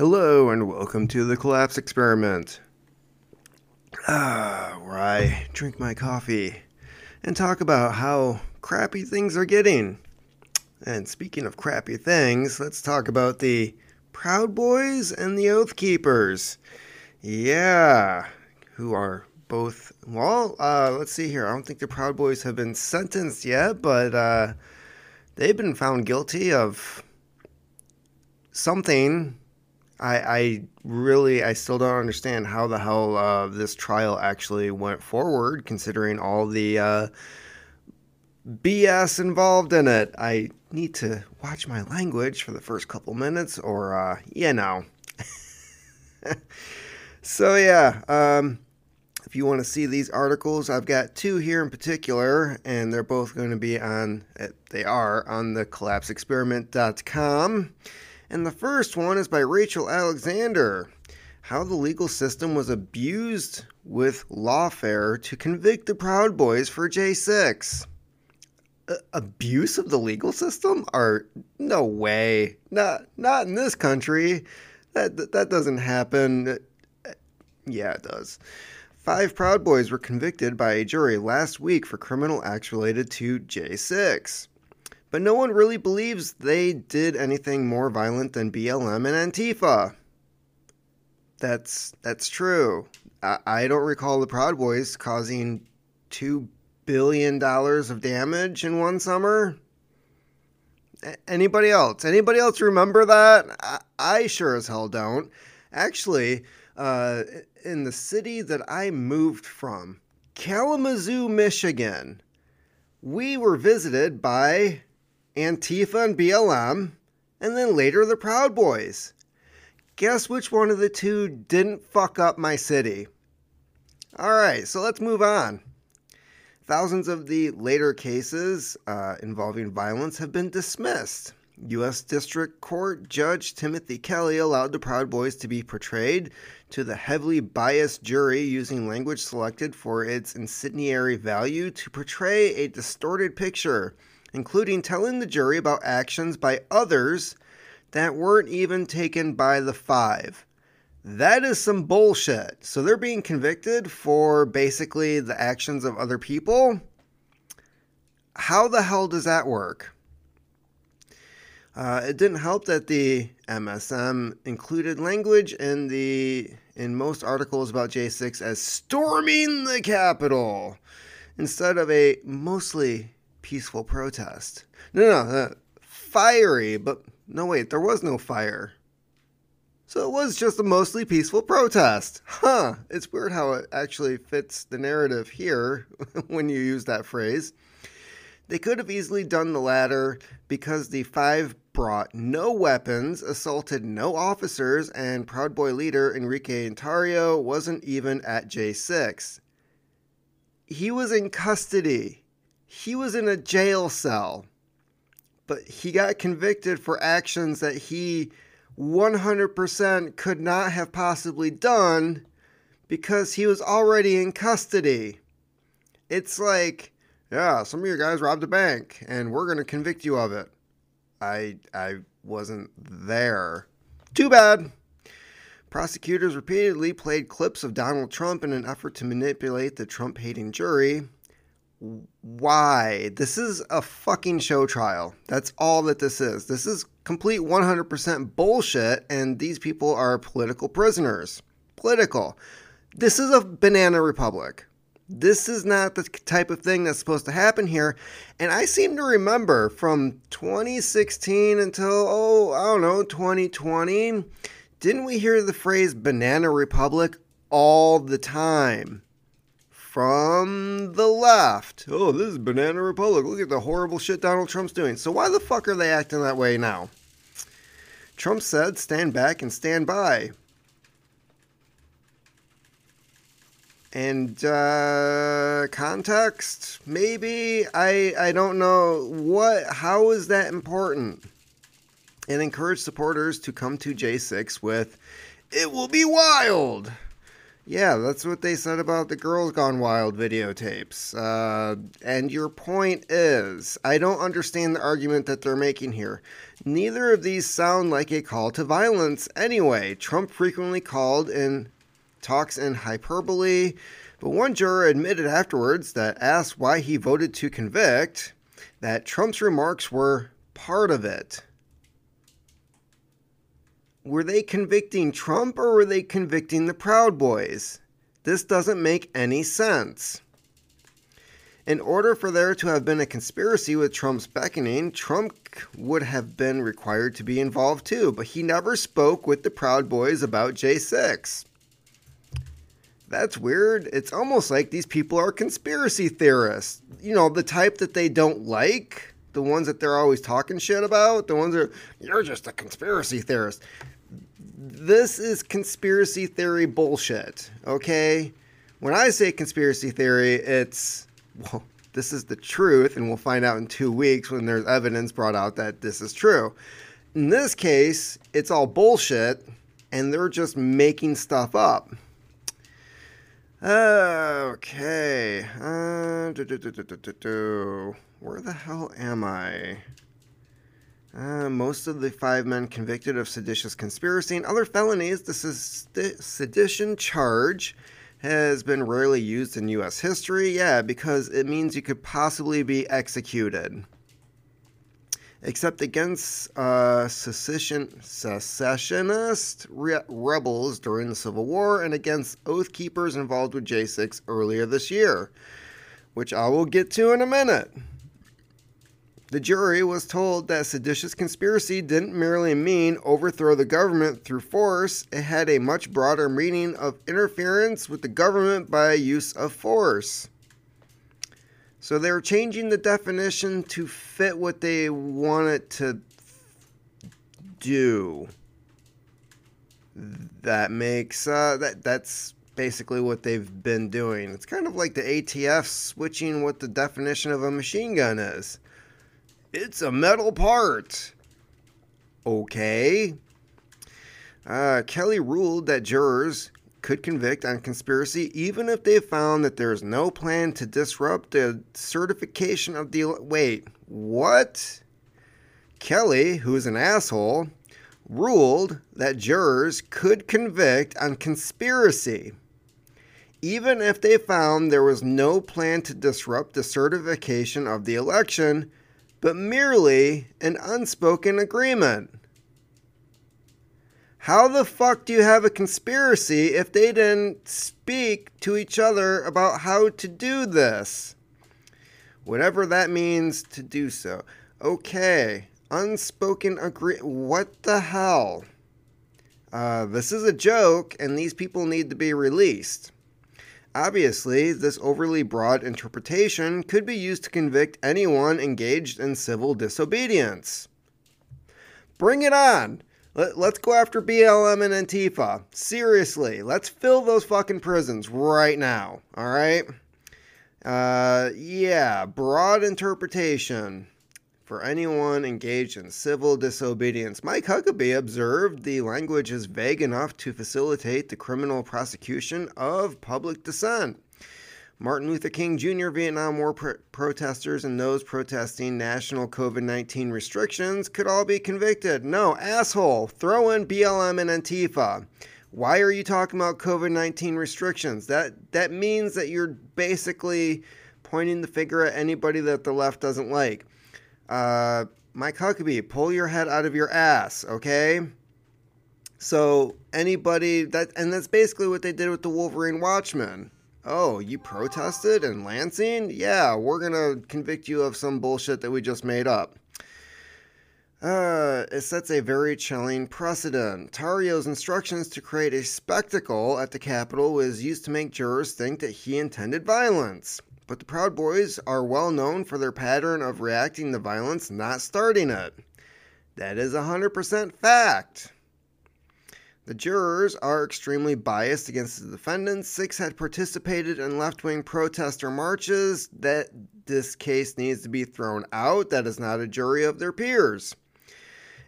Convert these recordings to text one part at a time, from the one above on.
Hello and welcome to the Collapse Experiment. Ah, where I drink my coffee and talk about how crappy things are getting. And speaking of crappy things, let's talk about the Proud Boys and the Oath Keepers. Yeah, who are both, well, uh, let's see here. I don't think the Proud Boys have been sentenced yet, but uh, they've been found guilty of something I, I really, I still don't understand how the hell uh, this trial actually went forward, considering all the uh, BS involved in it. I need to watch my language for the first couple minutes, or uh, you know. so yeah, um, if you want to see these articles, I've got two here in particular, and they're both going to be on. They are on the collapseexperiment.com. And the first one is by Rachel Alexander How the Legal System Was Abused with Lawfare to Convict the Proud Boys for J6. Uh, abuse of the legal system? Or no way. Not not in this country. That that, that doesn't happen. Yeah, it does. Five Proud Boys were convicted by a jury last week for criminal acts related to J6 but no one really believes they did anything more violent than BLM and Antifa. That's that's true. I, I don't recall the Proud Boys causing two billion dollars of damage in one summer. Anybody else? Anybody else remember that? I, I sure as hell don't. Actually, uh, in the city that I moved from, Kalamazoo, Michigan, we were visited by Antifa and BLM, and then later the Proud Boys. Guess which one of the two didn't fuck up my city? Alright, so let's move on. Thousands of the later cases uh, involving violence have been dismissed. U.S. District Court Judge Timothy Kelly allowed the Proud Boys to be portrayed to the heavily biased jury using language selected for its incendiary value to portray a distorted picture including telling the jury about actions by others that weren't even taken by the five. That is some bullshit. So they're being convicted for basically the actions of other people. How the hell does that work? Uh, it didn't help that the MSM included language in the in most articles about J6 as storming the Capitol instead of a mostly peaceful protest. No, no, uh, fiery, but no, wait, there was no fire. So it was just a mostly peaceful protest. Huh, it's weird how it actually fits the narrative here when you use that phrase. They could have easily done the latter because the five brought no weapons, assaulted no officers, and Proud Boy leader Enrique Tarrio wasn't even at J6. He was in custody he was in a jail cell, but he got convicted for actions that he 100% could not have possibly done because he was already in custody. It's like, yeah, some of you guys robbed a bank and we're going to convict you of it. I I wasn't there. Too bad. Prosecutors repeatedly played clips of Donald Trump in an effort to manipulate the Trump hating jury why? This is a fucking show trial. That's all that this is. This is complete 100% bullshit, and these people are political prisoners. Political. This is a banana republic. This is not the type of thing that's supposed to happen here. And I seem to remember from 2016 until, oh, I don't know, 2020, didn't we hear the phrase banana republic all the time? From the left. Oh, this is Banana Republic. Look at the horrible shit Donald Trump's doing. So why the fuck are they acting that way now? Trump said, stand back and stand by. And uh, context, maybe I I don't know what. How is that important? And encourage supporters to come to J6 with, "It will be wild." Yeah, that's what they said about the Girls Gone Wild videotapes. Uh, and your point is, I don't understand the argument that they're making here. Neither of these sound like a call to violence anyway. Trump frequently called in talks in hyperbole, but one juror admitted afterwards that asked why he voted to convict that Trump's remarks were part of it. Were they convicting Trump or were they convicting the Proud Boys? This doesn't make any sense. In order for there to have been a conspiracy with Trump's beckoning, Trump would have been required to be involved too, but he never spoke with the Proud Boys about J6. That's weird. It's almost like these people are conspiracy theorists. You know, the type that they don't like, the ones that they're always talking shit about, the ones that you're just a conspiracy theorist. This is conspiracy theory bullshit, okay? When I say conspiracy theory, it's, well, this is the truth, and we'll find out in two weeks when there's evidence brought out that this is true. In this case, it's all bullshit, and they're just making stuff up. Okay. Uh, do, do, do, Where the hell am I? Uh, most of the five men convicted of seditious conspiracy and other felonies, the sedition charge has been rarely used in U.S. history. Yeah, because it means you could possibly be executed except against uh, secession, secessionist re- rebels during the Civil War and against Oath Keepers involved with J6 earlier this year, which I will get to in a minute. The jury was told that seditious conspiracy didn't merely mean overthrow the government through force, it had a much broader meaning of interference with the government by use of force. So they're changing the definition to fit what they want it to do. That makes uh, that that's basically what they've been doing. It's kind of like the ATF switching what the definition of a machine gun is. It's a metal part. Okay. Uh, Kelly ruled that jurors could convict on conspiracy even if they found that there's no plan to disrupt the certification of the. Wait, what? Kelly, who is an asshole, ruled that jurors could convict on conspiracy even if they found there was no plan to disrupt the certification of the election, but merely an unspoken agreement. How the fuck do you have a conspiracy if they didn't speak to each other about how to do this? Whatever that means to do so. Okay, unspoken agree. What the hell? Uh, this is a joke, and these people need to be released. Obviously, this overly broad interpretation could be used to convict anyone engaged in civil disobedience. Bring it on! Let, us go after BLM and Antifa. Seriously, let's fill those fucking prisons right now. All right? Uh, yeah, broad interpretation for anyone engaged in civil disobedience. Mike Huckabee observed the language is vague enough to facilitate the criminal prosecution of public dissent. Martin Luther King Jr. Vietnam War protesters and those protesting national COVID 19 restrictions could all be convicted. No, asshole, throw in BLM and Antifa. Why are you talking about COVID 19 restrictions? That, that means that you're basically pointing the finger at anybody that the left doesn't like. Uh, Mike Huckabee, pull your head out of your ass, okay? So, anybody that, and that's basically what they did with the Wolverine Watchmen Oh, you protested in Lansing? Yeah, we're gonna convict you of some bullshit that we just made up. Uh, it sets a very chilling precedent. Tarrio's instructions to create a spectacle at the Capitol was used to make jurors think that he intended violence. But the Proud Boys are well known for their pattern of reacting to violence, not starting it. That is 100% fact. The jurors are extremely biased against the defendants. Six had participated in left wing protester marches. That this case needs to be thrown out. That is not a jury of their peers.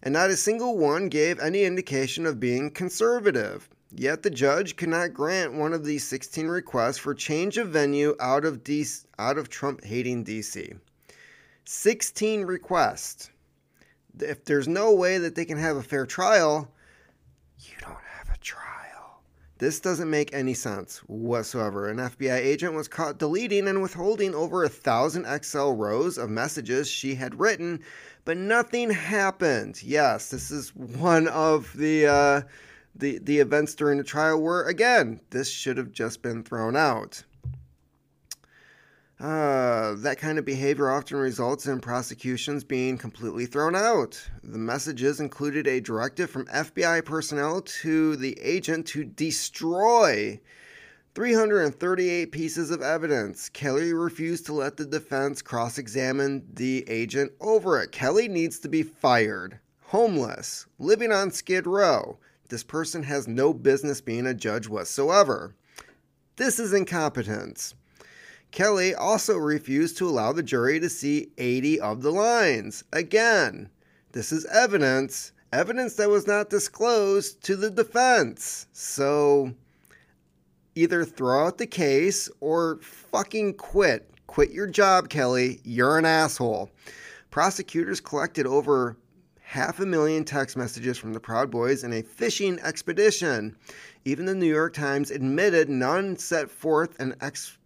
And not a single one gave any indication of being conservative. Yet the judge could not grant one of these 16 requests for change of venue out of, out of Trump hating DC. 16 requests. if there's no way that they can have a fair trial, you don't have a trial. This doesn't make any sense whatsoever. An FBI agent was caught deleting and withholding over a thousand Excel rows of messages she had written, but nothing happened. Yes, this is one of the uh, the the events during the trial where again this should have just been thrown out. Uh, that kind of behavior often results in prosecutions being completely thrown out. The messages included a directive from FBI personnel to the agent to destroy 338 pieces of evidence. Kelly refused to let the defense cross examine the agent over it. Kelly needs to be fired. Homeless, living on Skid Row. This person has no business being a judge whatsoever. This is incompetence. Kelly also refused to allow the jury to see 80 of the lines. Again, this is evidence, evidence that was not disclosed to the defense. So either throw out the case or fucking quit. Quit your job, Kelly. You're an asshole. Prosecutors collected over half a million text messages from the Proud Boys in a fishing expedition. Even the New York Times admitted none set forth an ex-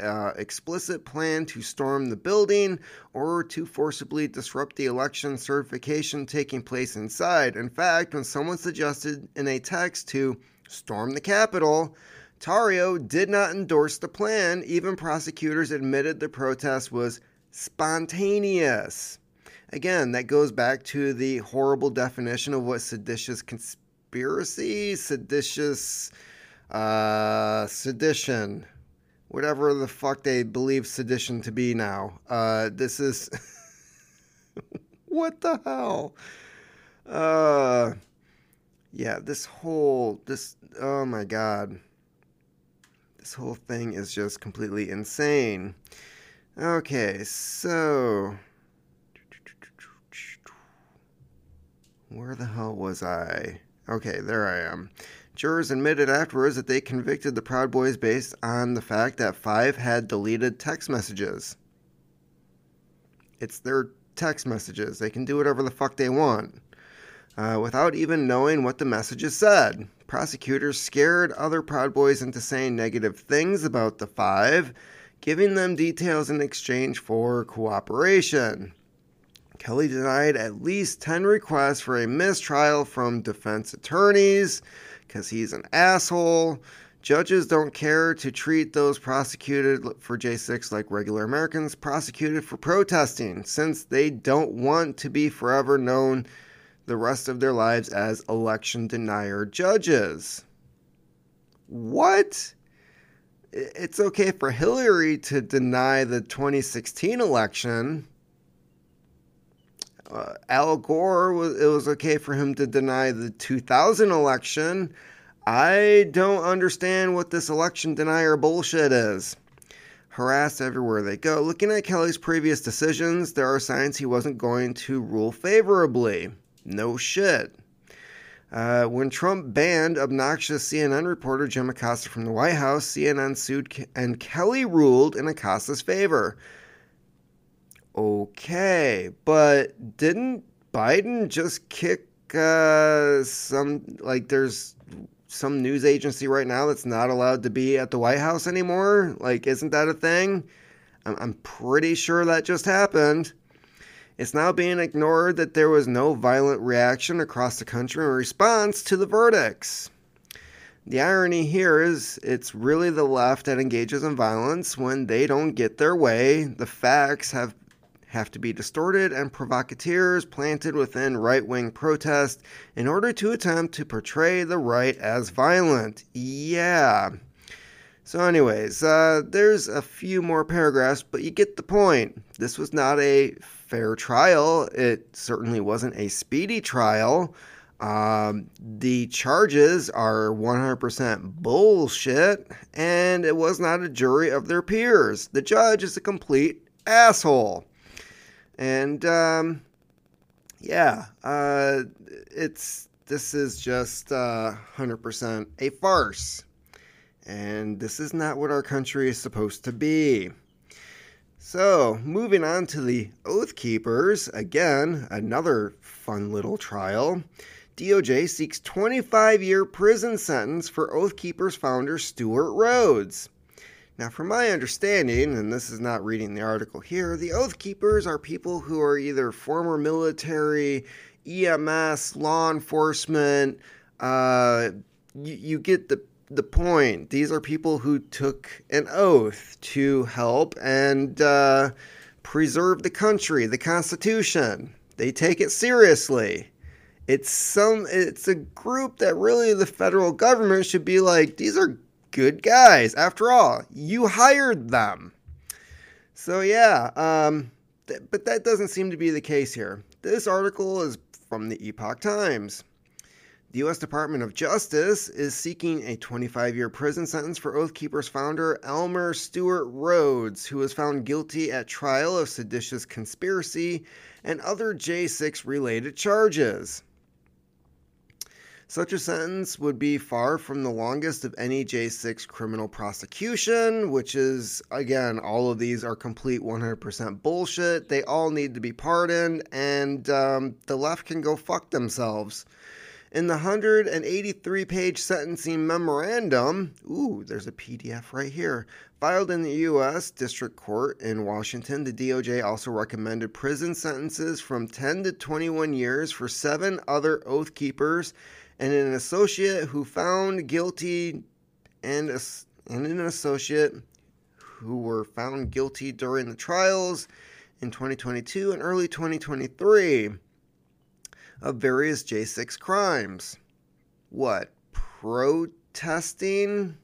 uh, explicit plan to storm the building or to forcibly disrupt the election certification taking place inside. In fact, when someone suggested in a text to storm the Capitol, Tarrio did not endorse the plan. Even prosecutors admitted the protest was spontaneous. Again, that goes back to the horrible definition of what seditious conspiracy, seditious, uh, sedition whatever the fuck they believe sedition to be now. Uh, this is. what the hell? Uh, yeah, this whole. This. Oh my god. This whole thing is just completely insane. Okay, so. Where the hell was I? Okay, there I am. Jurors admitted afterwards that they convicted the Proud Boys based on the fact that five had deleted text messages. It's their text messages. They can do whatever the fuck they want. Uh, without even knowing what the messages said. Prosecutors scared other Proud Boys into saying negative things about the five, giving them details in exchange for cooperation. Kelly denied at least 10 requests for a mistrial from defense attorneys because he's an asshole. Judges don't care to treat those prosecuted for J6 like regular Americans prosecuted for protesting, since they don't want to be forever known the rest of their lives as election denier judges. What? It's okay for Hillary to deny the 2016 election. Uh, Al Gore was it was okay for him to deny the 2000 election. I don't understand what this election denier bullshit is. Harassed everywhere they go. Looking at Kelly's previous decisions, there are signs he wasn't going to rule favorably. No shit. Uh, when Trump banned obnoxious CNN reporter Jim Acosta from the White House, CNN sued and Kelly ruled in Acosta's favor. Okay, but didn't Biden just kick uh, some like there's some news agency right now that's not allowed to be at the White House anymore? Like, isn't that a thing? I'm, I'm pretty sure that just happened. It's now being ignored that there was no violent reaction across the country in response to the verdicts. The irony here is it's really the left that engages in violence when they don't get their way. The facts have have to be distorted and provocateurs planted within right wing protest in order to attempt to portray the right as violent. Yeah. So, anyways, uh, there's a few more paragraphs, but you get the point. This was not a fair trial. It certainly wasn't a speedy trial. Um, the charges are 100% bullshit, and it was not a jury of their peers. The judge is a complete asshole. And um, yeah, uh, it's this is just uh, 100% a farce. And this is not what our country is supposed to be. So, moving on to the Oath Keepers, again, another fun little trial. DOJ seeks 25 year prison sentence for Oath Keepers founder Stewart Rhodes. Now, from my understanding, and this is not reading the article here, the Oath Keepers are people who are either former military, EMS, law enforcement. Uh, you, you get the the point. These are people who took an oath to help and uh, preserve the country, the Constitution. They take it seriously. It's some. It's a group that really the federal government should be like. These are good guys. After all, you hired them. So yeah, um, th- but that doesn't seem to be the case here. This article is from the Epoch Times. The U.S. Department of Justice is seeking a 25 year prison sentence for Oath Keepers founder Elmer Stewart Rhodes, who was found guilty at trial of seditious conspiracy and other J6 related charges. Such a sentence would be far from the longest of any J6 criminal prosecution, which is, again, all of these are complete 100% bullshit. They all need to be pardoned, and um, the left can go fuck themselves. In the 183 page sentencing memorandum, ooh, there's a PDF right here, filed in the U.S. District Court in Washington, the DOJ also recommended prison sentences from 10 to 21 years for seven other Oath Keepers and an associate who found guilty and, and an associate who were found guilty during the trials in 2022 and early 2023 of various J6 crimes. What? Protesting?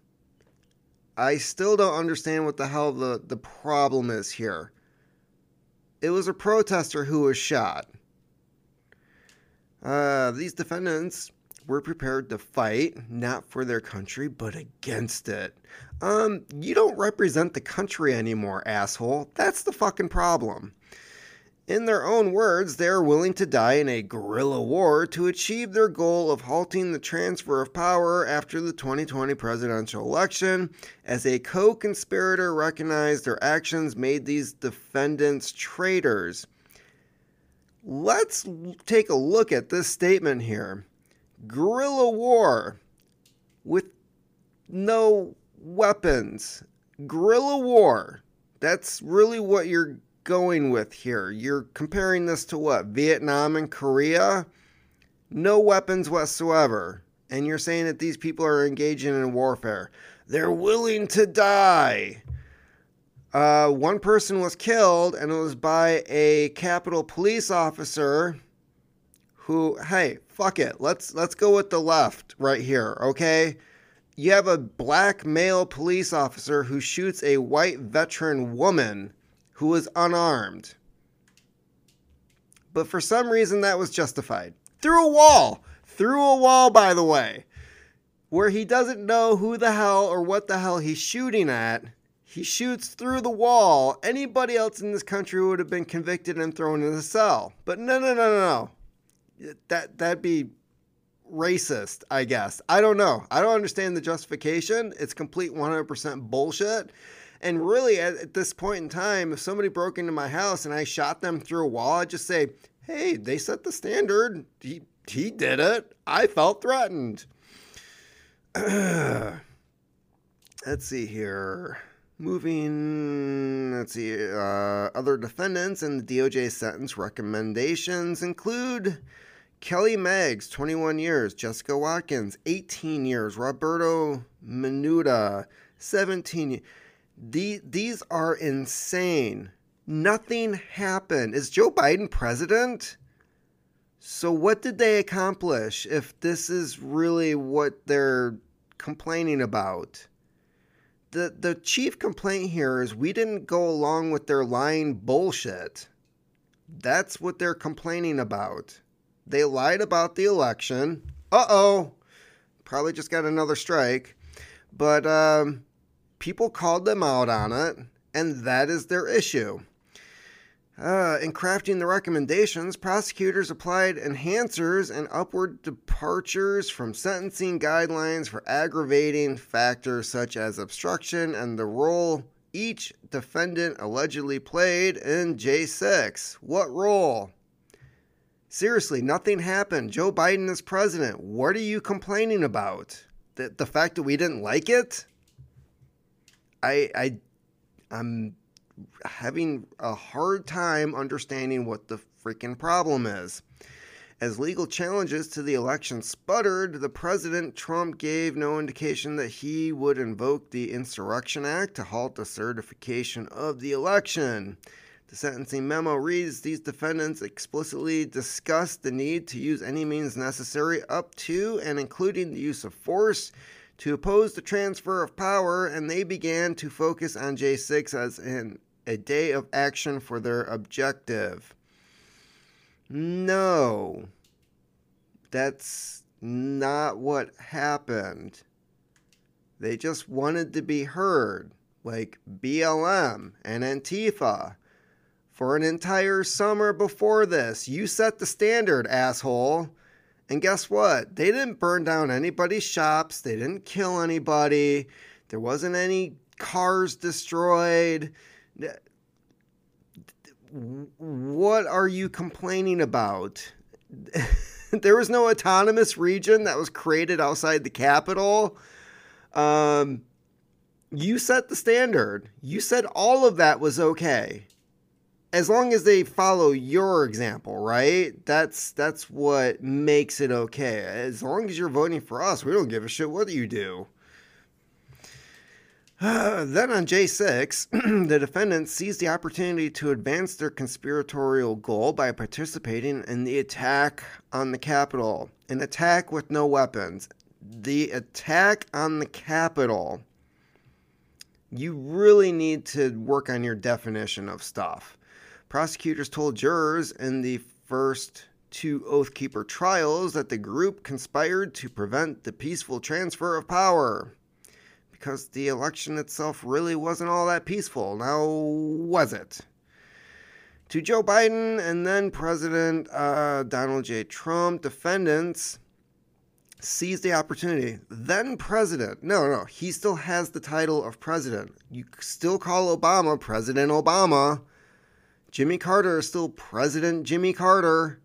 I still don't understand what the hell the, the problem is here. It was a protester who was shot. Uh, these defendants were prepared to fight not for their country but against it. Um, you don't represent the country anymore, asshole. That's the fucking problem. In their own words, they are willing to die in a guerrilla war to achieve their goal of halting the transfer of power after the 2020 presidential election. As a co conspirator recognized their actions made these defendants traitors. Let's take a look at this statement here guerrilla war with no weapons. Guerrilla war. That's really what you're going with here. You're comparing this to what? Vietnam and Korea? No weapons whatsoever. And you're saying that these people are engaging in warfare. They're willing to die. Uh, one person was killed, and it was by a Capitol police officer who, hey, fuck it. Let's let's go with the left right here, okay? You have a black male police officer who shoots a white veteran woman who is unarmed. But for some reason, that was justified. Through a wall. Through a wall, by the way. Where he doesn't know who the hell or what the hell he's shooting at. He shoots through the wall. Anybody else in this country would have been convicted and thrown in a cell. But no, no, no, no, no. That, that'd be racist, I guess. I don't know. I don't understand the justification. It's complete 100% bullshit. And really, at, at, this point in time, if somebody broke into my house and I shot them through a wall, I'd just say, hey, they set the standard. He, he did it. I felt threatened. let's see here. Moving, let's see, uh, other defendants in the DOJ sentence recommendations include Kelly Meggs, 21 years, Jessica Watkins, 18 years, Roberto Minuta, 17 years. The, these are insane. Nothing happened. Is Joe Biden president? So, what did they accomplish if this is really what they're complaining about? The, the chief complaint here is we didn't go along with their lying bullshit. That's what they're complaining about. They lied about the election. Uh oh. Probably just got another strike. But um, people called them out on it, and that is their issue. Uh, in crafting the recommendations, prosecutors applied enhancers and upward departures from sentencing guidelines for aggravating factors such as obstruction and the role each defendant allegedly played in J6. What role? Seriously, nothing happened. Joe Biden is president. What are you complaining about? The, the fact that we didn't like it? I I I'm having a hard time understanding what the freaking problem is. As legal challenges to the election sputtered, the President Trump gave no indication that he would invoke the Insurrection Act to halt the certification of the election. The sentencing memo reads These defendants explicitly discussed the need to use any means necessary up to and including the use of force to oppose the transfer of power, and they began to focus on J6 as in a day of action for their objective. No, that's not what happened. They just wanted to be heard, like BLM and Antifa. For an entire summer before this, you set the standard, asshole. And guess what? They didn't burn down anybody's shops, they didn't kill anybody, there wasn't any cars destroyed what are you complaining about? there was no autonomous region that was created outside the capital. Um, you set the standard. You said all of that was okay. As long as they follow your example, right? That's that's what makes it okay. As long as you're voting for us, we don't give a shit what you do. then on J6, the defendants seized the opportunity to advance their conspiratorial goal by participating in the attack on the Capitol. An attack with no weapons. The attack on the Capitol. You really need to work on your definition of stuff. Prosecutors told jurors in the first two Oath Keeper trials that the group conspired to prevent the peaceful transfer of power because the election itself really wasn't all that peaceful. Now, was it? To Joe Biden and then President uh, Donald J. Trump, defendants seized the opportunity. Then president. No, no, he still has the title of president. You still call Obama President Obama. Jimmy Carter is still President Jimmy Carter.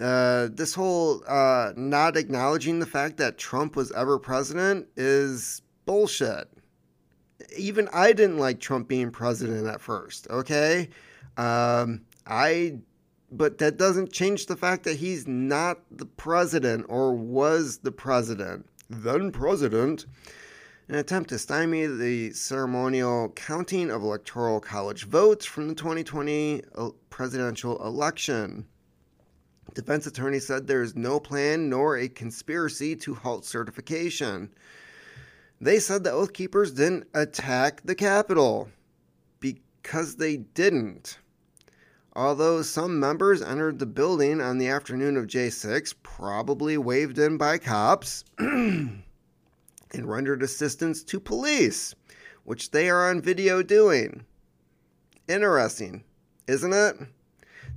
Uh, this whole uh, not acknowledging the fact that Trump was ever president is bullshit. Even I didn't like Trump being president at first, okay? Um, I, but that doesn't change the fact that he's not the president or was the president, then president. An attempt to stymie the ceremonial counting of electoral college votes from the 2020 uh, presidential election. Defense attorney said there is no plan nor a conspiracy to halt certification. They said the Oath Keepers didn't attack the Capitol because they didn't. Although some members entered the building on the afternoon of J6, probably waved in by cops, and rendered assistance to police, which they are on video doing. Interesting, isn't it?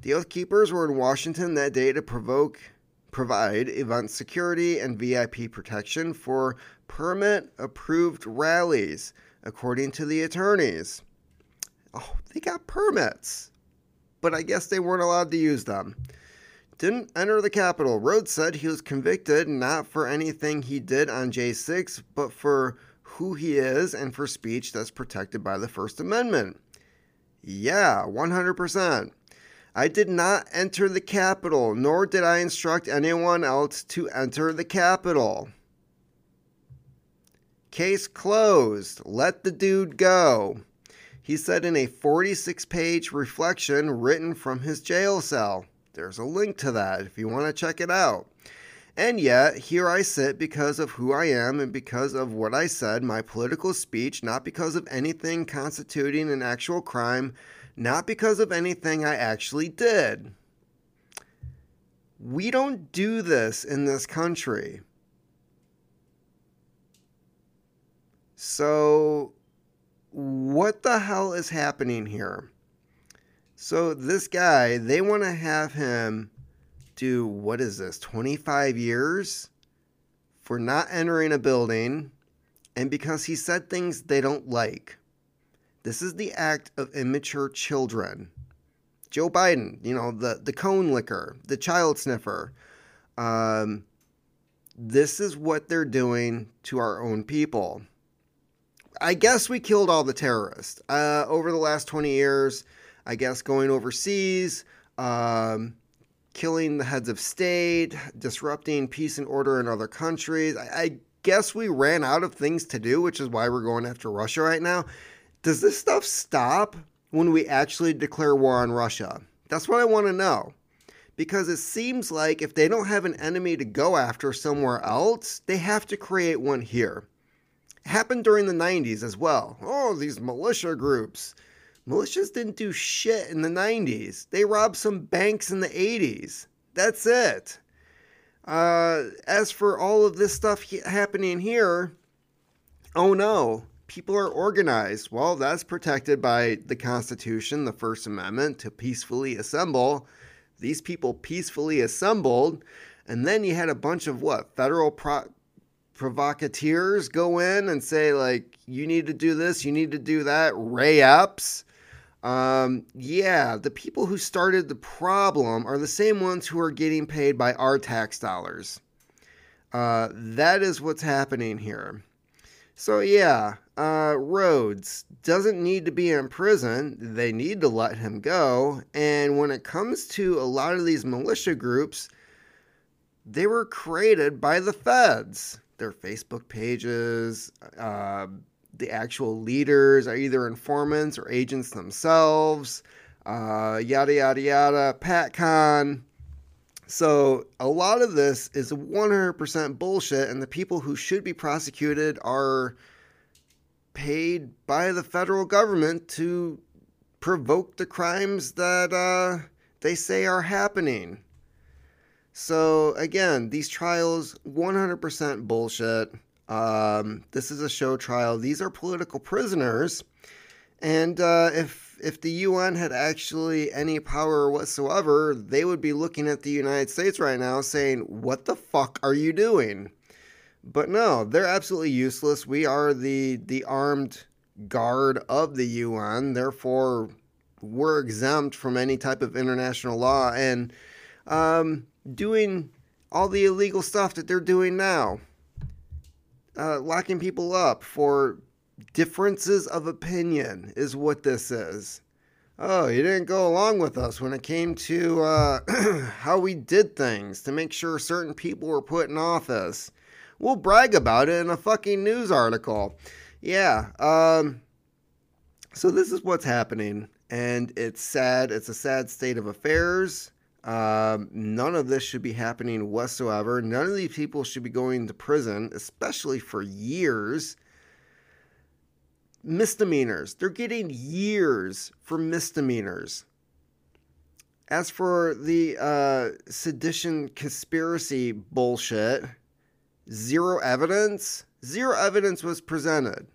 The Oath Keepers were in Washington that day to provoke provide event security and VIP protection for permit approved rallies, according to the attorneys. Oh, they got permits, but I guess they weren't allowed to use them. Didn't enter the Capitol. Rhodes said he was convicted not for anything he did on J6, but for who he is and for speech that's protected by the First Amendment. Yeah, 100%. I did not enter the Capitol, nor did I instruct anyone else to enter the Capitol. Case closed. Let the dude go. He said in a 46 page reflection written from his jail cell. There's a link to that if you want to check it out. And yet, here I sit because of who I am and because of what I said, my political speech, not because of anything constituting an actual crime, not because of anything I actually did. We don't do this in this country. So, what the hell is happening here? So, this guy, they want to have him do what is this, 25 years for not entering a building and because he said things they don't like. This is the act of immature children. Joe Biden, you know, the, the cone licker, the child sniffer. Um, this is what they're doing to our own people. I guess we killed all the terrorists uh, over the last 20 years. I guess going overseas, um, killing the heads of state, disrupting peace and order in other countries. I, I guess we ran out of things to do, which is why we're going after Russia right now. Does this stuff stop when we actually declare war on Russia? That's what I want to know. Because it seems like if they don't have an enemy to go after somewhere else, they have to create one here. Happened during the 90s as well. Oh, these militia groups. Militias didn't do shit in the 90s. They robbed some banks in the 80s. That's it. Uh, as for all of this stuff happening here, oh no, people are organized. Well, that's protected by the Constitution, the First Amendment, to peacefully assemble. These people peacefully assembled, and then you had a bunch of what federal pro- provocateurs go in and say like, "You need to do this, you need to do that." Ray Epps. Um, yeah, the people who started the problem are the same ones who are getting paid by our tax dollars. Uh, that is what's happening here. So yeah, uh, Rhodes doesn't need to be in prison. They need to let him go. And when it comes to a lot of these militia groups, they were created by the feds. Their Facebook pages, uh, the actual leaders are either informants or agents themselves. Uh, yada yada yada. PatCon. So a lot of this is 100% bullshit, and the people who should be prosecuted are paid by the federal government to provoke the crimes that uh, they say are happening. So again, these trials 100% bullshit. Um, this is a show trial. These are political prisoners, and uh, if if the UN had actually any power whatsoever, they would be looking at the United States right now saying, What the fuck are you doing? But no, they're absolutely useless. We are the the armed guard of the UN, therefore we're exempt from any type of international law and um, doing all the illegal stuff that they're doing now. Uh, locking people up for differences of opinion is what this is. Oh, you didn't go along with us when it came to uh, how we did things to make sure certain people were put in office. We'll brag about it in a fucking news article. Yeah. Um, so this is what's happening, and it's sad. It's a sad state of affairs. Um, none of this should be happening whatsoever. None of these people should be going to prison, especially for years misdemeanors. They're getting years for misdemeanors. As for the uh, sedition conspiracy bullshit, zero evidence. Zero evidence was presented.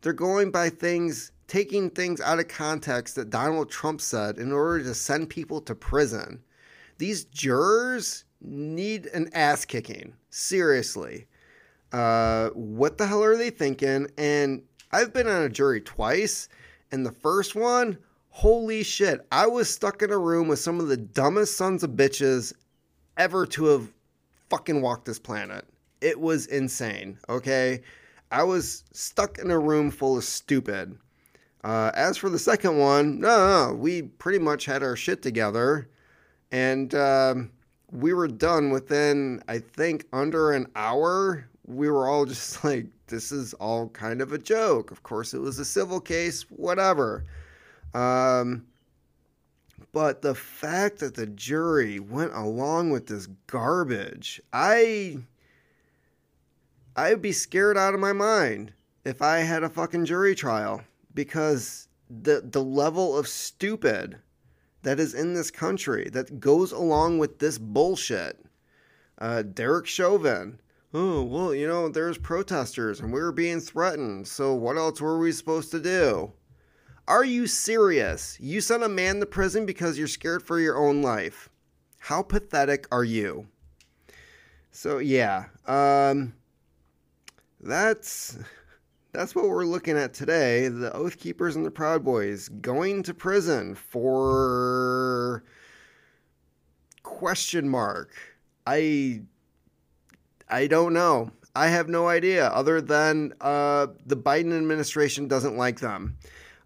They're going by things, taking things out of context that Donald Trump said in order to send people to prison. These jurors need an ass kicking. Seriously. Uh, what the hell are they thinking? And I've been on a jury twice, and the first one, holy shit, I was stuck in a room with some of the dumbest sons of bitches ever to have fucking walked this planet. It was insane, okay? I was stuck in a room full of stupid. Uh, as for the second one, no, no, we pretty much had our shit together, and uh, we were done within, I think, under an hour. We were all just like, this is all kind of a joke. Of course, it was a civil case, whatever. Um, but the fact that the jury went along with this garbage, I I'd be scared out of my mind if I had a fucking jury trial because the the level of stupid that is in this country that goes along with this bullshit. Uh, Derek Chauvin, oh, well, you know, there's protesters and we were being threatened, so what else were we supposed to do? Are you serious? You sent a man to prison because you're scared for your own life. How pathetic are you? So, yeah, um, that's that's what we're looking at today. The Oath Keepers and the Proud Boys going to prison for question mark. I I don't know. I have no idea other than uh, the Biden administration doesn't like them.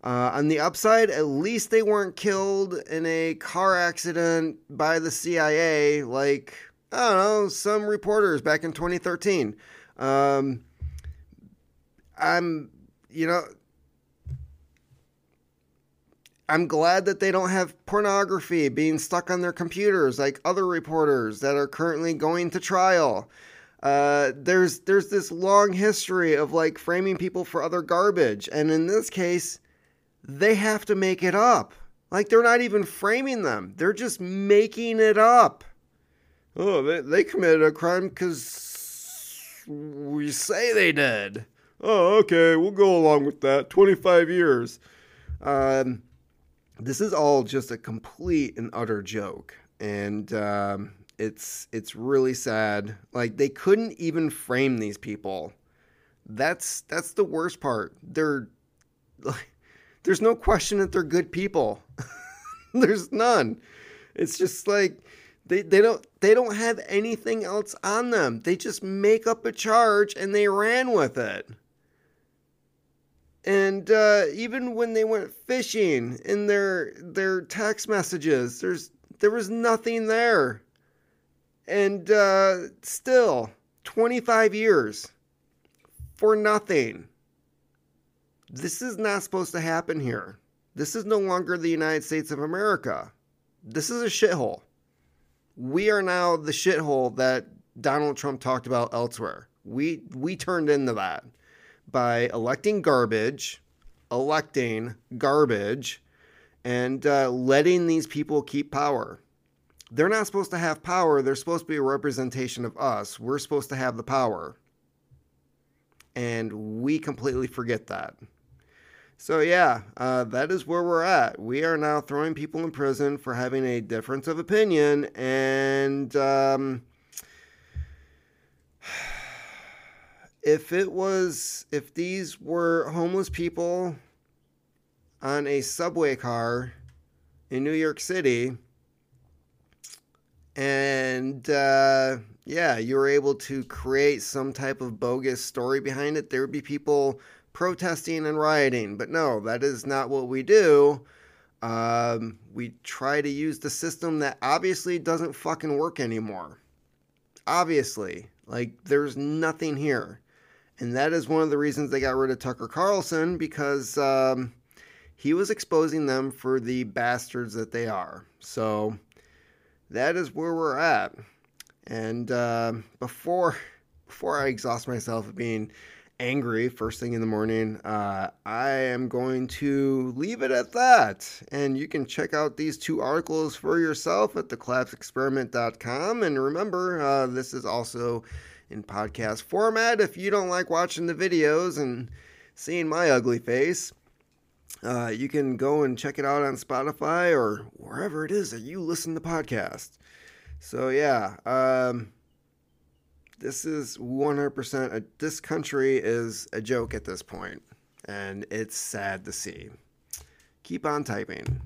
Uh, on the upside, at least they weren't killed in a car accident by the CIA, like, I don't know, some reporters back in 2013. Um, I'm, you know, I'm glad that they don't have pornography being stuck on their computers like other reporters that are currently going to trial. Uh, there's there's this long history of like framing people for other garbage, and in this case, they have to make it up. Like they're not even framing them; they're just making it up. Oh, they they committed a crime because we say they did. Oh, okay, we'll go along with that. Twenty five years. Um, this is all just a complete and utter joke, and um, it's it's really sad. Like they couldn't even frame these people. That's that's the worst part. They're like, there's no question that they're good people. there's none. It's just like they, they don't they don't have anything else on them. They just make up a charge and they ran with it. And uh, even when they went fishing in their their text messages, there's there was nothing there. And uh, still, 25 years for nothing. This is not supposed to happen here. This is no longer the United States of America. This is a shithole. We are now the shithole that Donald Trump talked about elsewhere. We we turned into that by electing garbage, electing garbage, and uh, letting these people keep power. They're not supposed to have power. They're supposed to be a representation of us. We're supposed to have the power. And we completely forget that. So, yeah, uh, that is where we're at. We are now throwing people in prison for having a difference of opinion. And um, if it was if these were homeless people on a subway car in New York City and uh, yeah, you were able to create some type of bogus story behind it, there would be people protesting and rioting. But no, that is not what we do. Um, we try to use the system that obviously doesn't fucking work anymore. Obviously, like there's nothing here. And that is one of the reasons they got rid of Tucker Carlson because um, he was exposing them for the bastards that they are. So that is where we're at. And uh, before before I exhaust myself of being angry first thing in the morning, uh, I am going to leave it at that. And you can check out these two articles for yourself at thecollapseexperiment.com. And remember, uh, this is also in podcast format. If you don't like watching the videos and seeing my ugly face, uh, you can go and check it out on Spotify or wherever it is that you listen to podcasts. So yeah, um, this is 100%. A, this country is a joke at this point, and it's sad to see. Keep on typing.